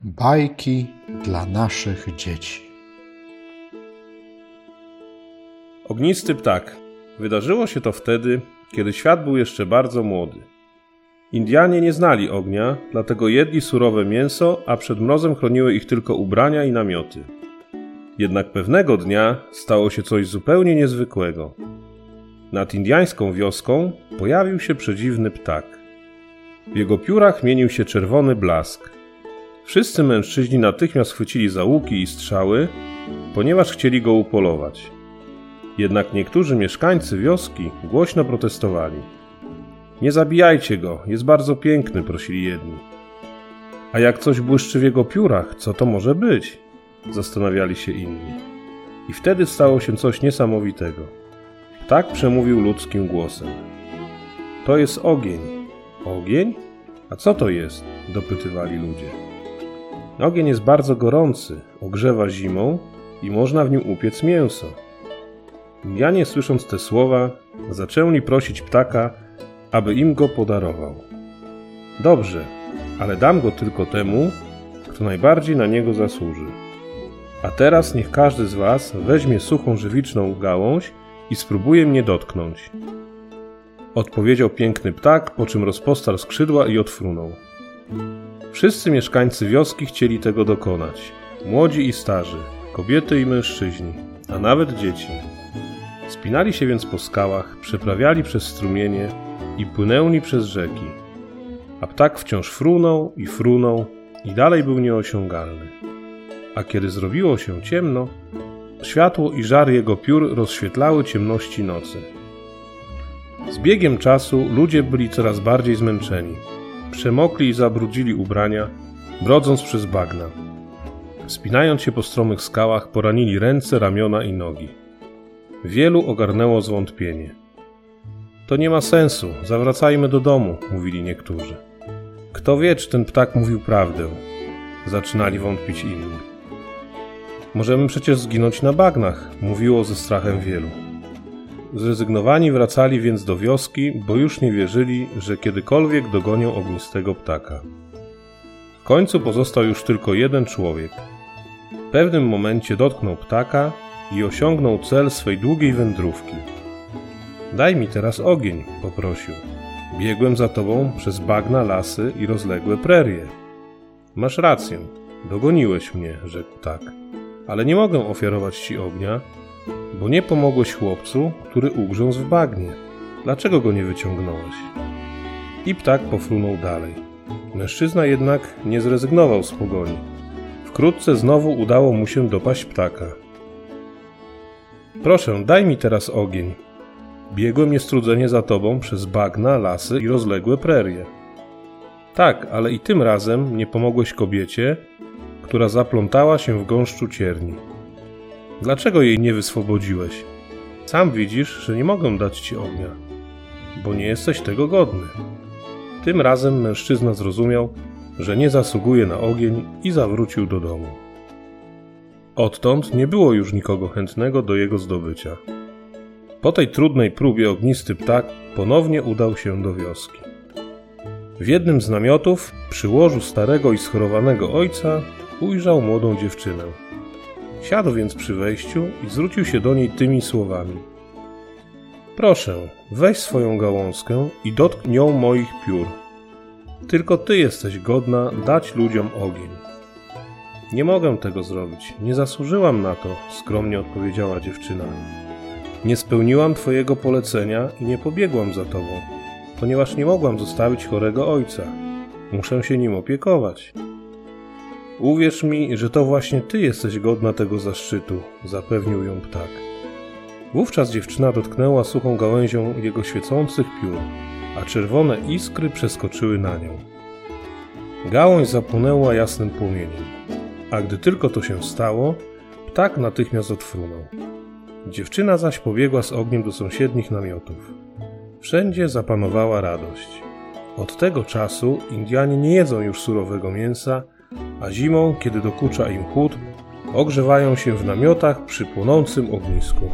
Bajki dla naszych dzieci. Ognisty ptak. Wydarzyło się to wtedy, kiedy świat był jeszcze bardzo młody. Indianie nie znali ognia, dlatego jedli surowe mięso, a przed mrozem chroniły ich tylko ubrania i namioty. Jednak pewnego dnia stało się coś zupełnie niezwykłego. Nad indiańską wioską pojawił się przedziwny ptak. W jego piórach mienił się czerwony blask. Wszyscy mężczyźni natychmiast chwycili za łuki i strzały, ponieważ chcieli go upolować. Jednak niektórzy mieszkańcy wioski głośno protestowali. Nie zabijajcie go, jest bardzo piękny, prosili jedni. A jak coś błyszczy w jego piórach, co to może być? Zastanawiali się inni. I wtedy stało się coś niesamowitego. Tak przemówił ludzkim głosem. To jest ogień. Ogień? A co to jest? dopytywali ludzie. Ogień jest bardzo gorący, ogrzewa zimą i można w nim upiec mięso. Indianie, słysząc te słowa, zaczęli prosić ptaka, aby im go podarował. Dobrze, ale dam go tylko temu, kto najbardziej na niego zasłuży. A teraz niech każdy z was weźmie suchą żywiczną gałąź i spróbuje mnie dotknąć. Odpowiedział piękny ptak, po czym rozpostarł skrzydła i odfrunął. Wszyscy mieszkańcy wioski chcieli tego dokonać. Młodzi i starzy, kobiety i mężczyźni, a nawet dzieci. Spinali się więc po skałach, przeprawiali przez strumienie i płynęli przez rzeki. A ptak wciąż frunął i frunął i dalej był nieosiągalny. A kiedy zrobiło się ciemno, światło i żar jego piór rozświetlały ciemności nocy. Z biegiem czasu ludzie byli coraz bardziej zmęczeni. Przemokli i zabrudzili ubrania, brodząc przez bagna. Wspinając się po stromych skałach, poranili ręce, ramiona i nogi. Wielu ogarnęło zwątpienie. To nie ma sensu, zawracajmy do domu, mówili niektórzy. Kto wie, czy ten ptak mówił prawdę? Zaczynali wątpić inni. Możemy przecież zginąć na bagnach, mówiło ze strachem wielu. Zrezygnowani wracali więc do wioski, bo już nie wierzyli, że kiedykolwiek dogonią ognistego ptaka. W końcu pozostał już tylko jeden człowiek. W pewnym momencie dotknął ptaka i osiągnął cel swej długiej wędrówki. Daj mi teraz ogień, poprosił. Biegłem za tobą przez bagna, lasy i rozległe prerie. Masz rację, dogoniłeś mnie, rzekł tak, ale nie mogę ofiarować ci ognia, bo nie pomogłeś chłopcu, który ugrzązł w bagnie. Dlaczego go nie wyciągnąłeś? I ptak pofrunął dalej. Mężczyzna jednak nie zrezygnował z pogoni. Wkrótce znowu udało mu się dopaść ptaka. Proszę, daj mi teraz ogień. Biegłem niestrudzenie za tobą przez bagna, lasy i rozległe prerie. Tak, ale i tym razem nie pomogłeś kobiecie, która zaplątała się w gąszczu cierni. Dlaczego jej nie wyswobodziłeś? Sam widzisz, że nie mogę dać ci ognia, bo nie jesteś tego godny. Tym razem mężczyzna zrozumiał, że nie zasługuje na ogień i zawrócił do domu. Odtąd nie było już nikogo chętnego do jego zdobycia. Po tej trudnej próbie ognisty ptak ponownie udał się do wioski. W jednym z namiotów, przy łożu starego i schorowanego ojca, ujrzał młodą dziewczynę. Siadł więc przy wejściu i zwrócił się do niej tymi słowami: Proszę, weź swoją gałązkę i dotknij nią moich piór. Tylko ty jesteś godna dać ludziom ogień. Nie mogę tego zrobić, nie zasłużyłam na to, skromnie odpowiedziała dziewczyna. Nie spełniłam twojego polecenia i nie pobiegłam za tobą, ponieważ nie mogłam zostawić chorego ojca. Muszę się nim opiekować. Uwierz mi, że to właśnie ty jesteś godna tego zaszczytu, zapewnił ją ptak. Wówczas dziewczyna dotknęła suchą gałęzią jego świecących piór, a czerwone iskry przeskoczyły na nią. Gałąź zapłonęła jasnym płomieniem, a gdy tylko to się stało, ptak natychmiast odfrunął. Dziewczyna zaś pobiegła z ogniem do sąsiednich namiotów. Wszędzie zapanowała radość. Od tego czasu Indianie nie jedzą już surowego mięsa, a zimą, kiedy dokucza im chłód, ogrzewają się w namiotach przy płonącym ognisku.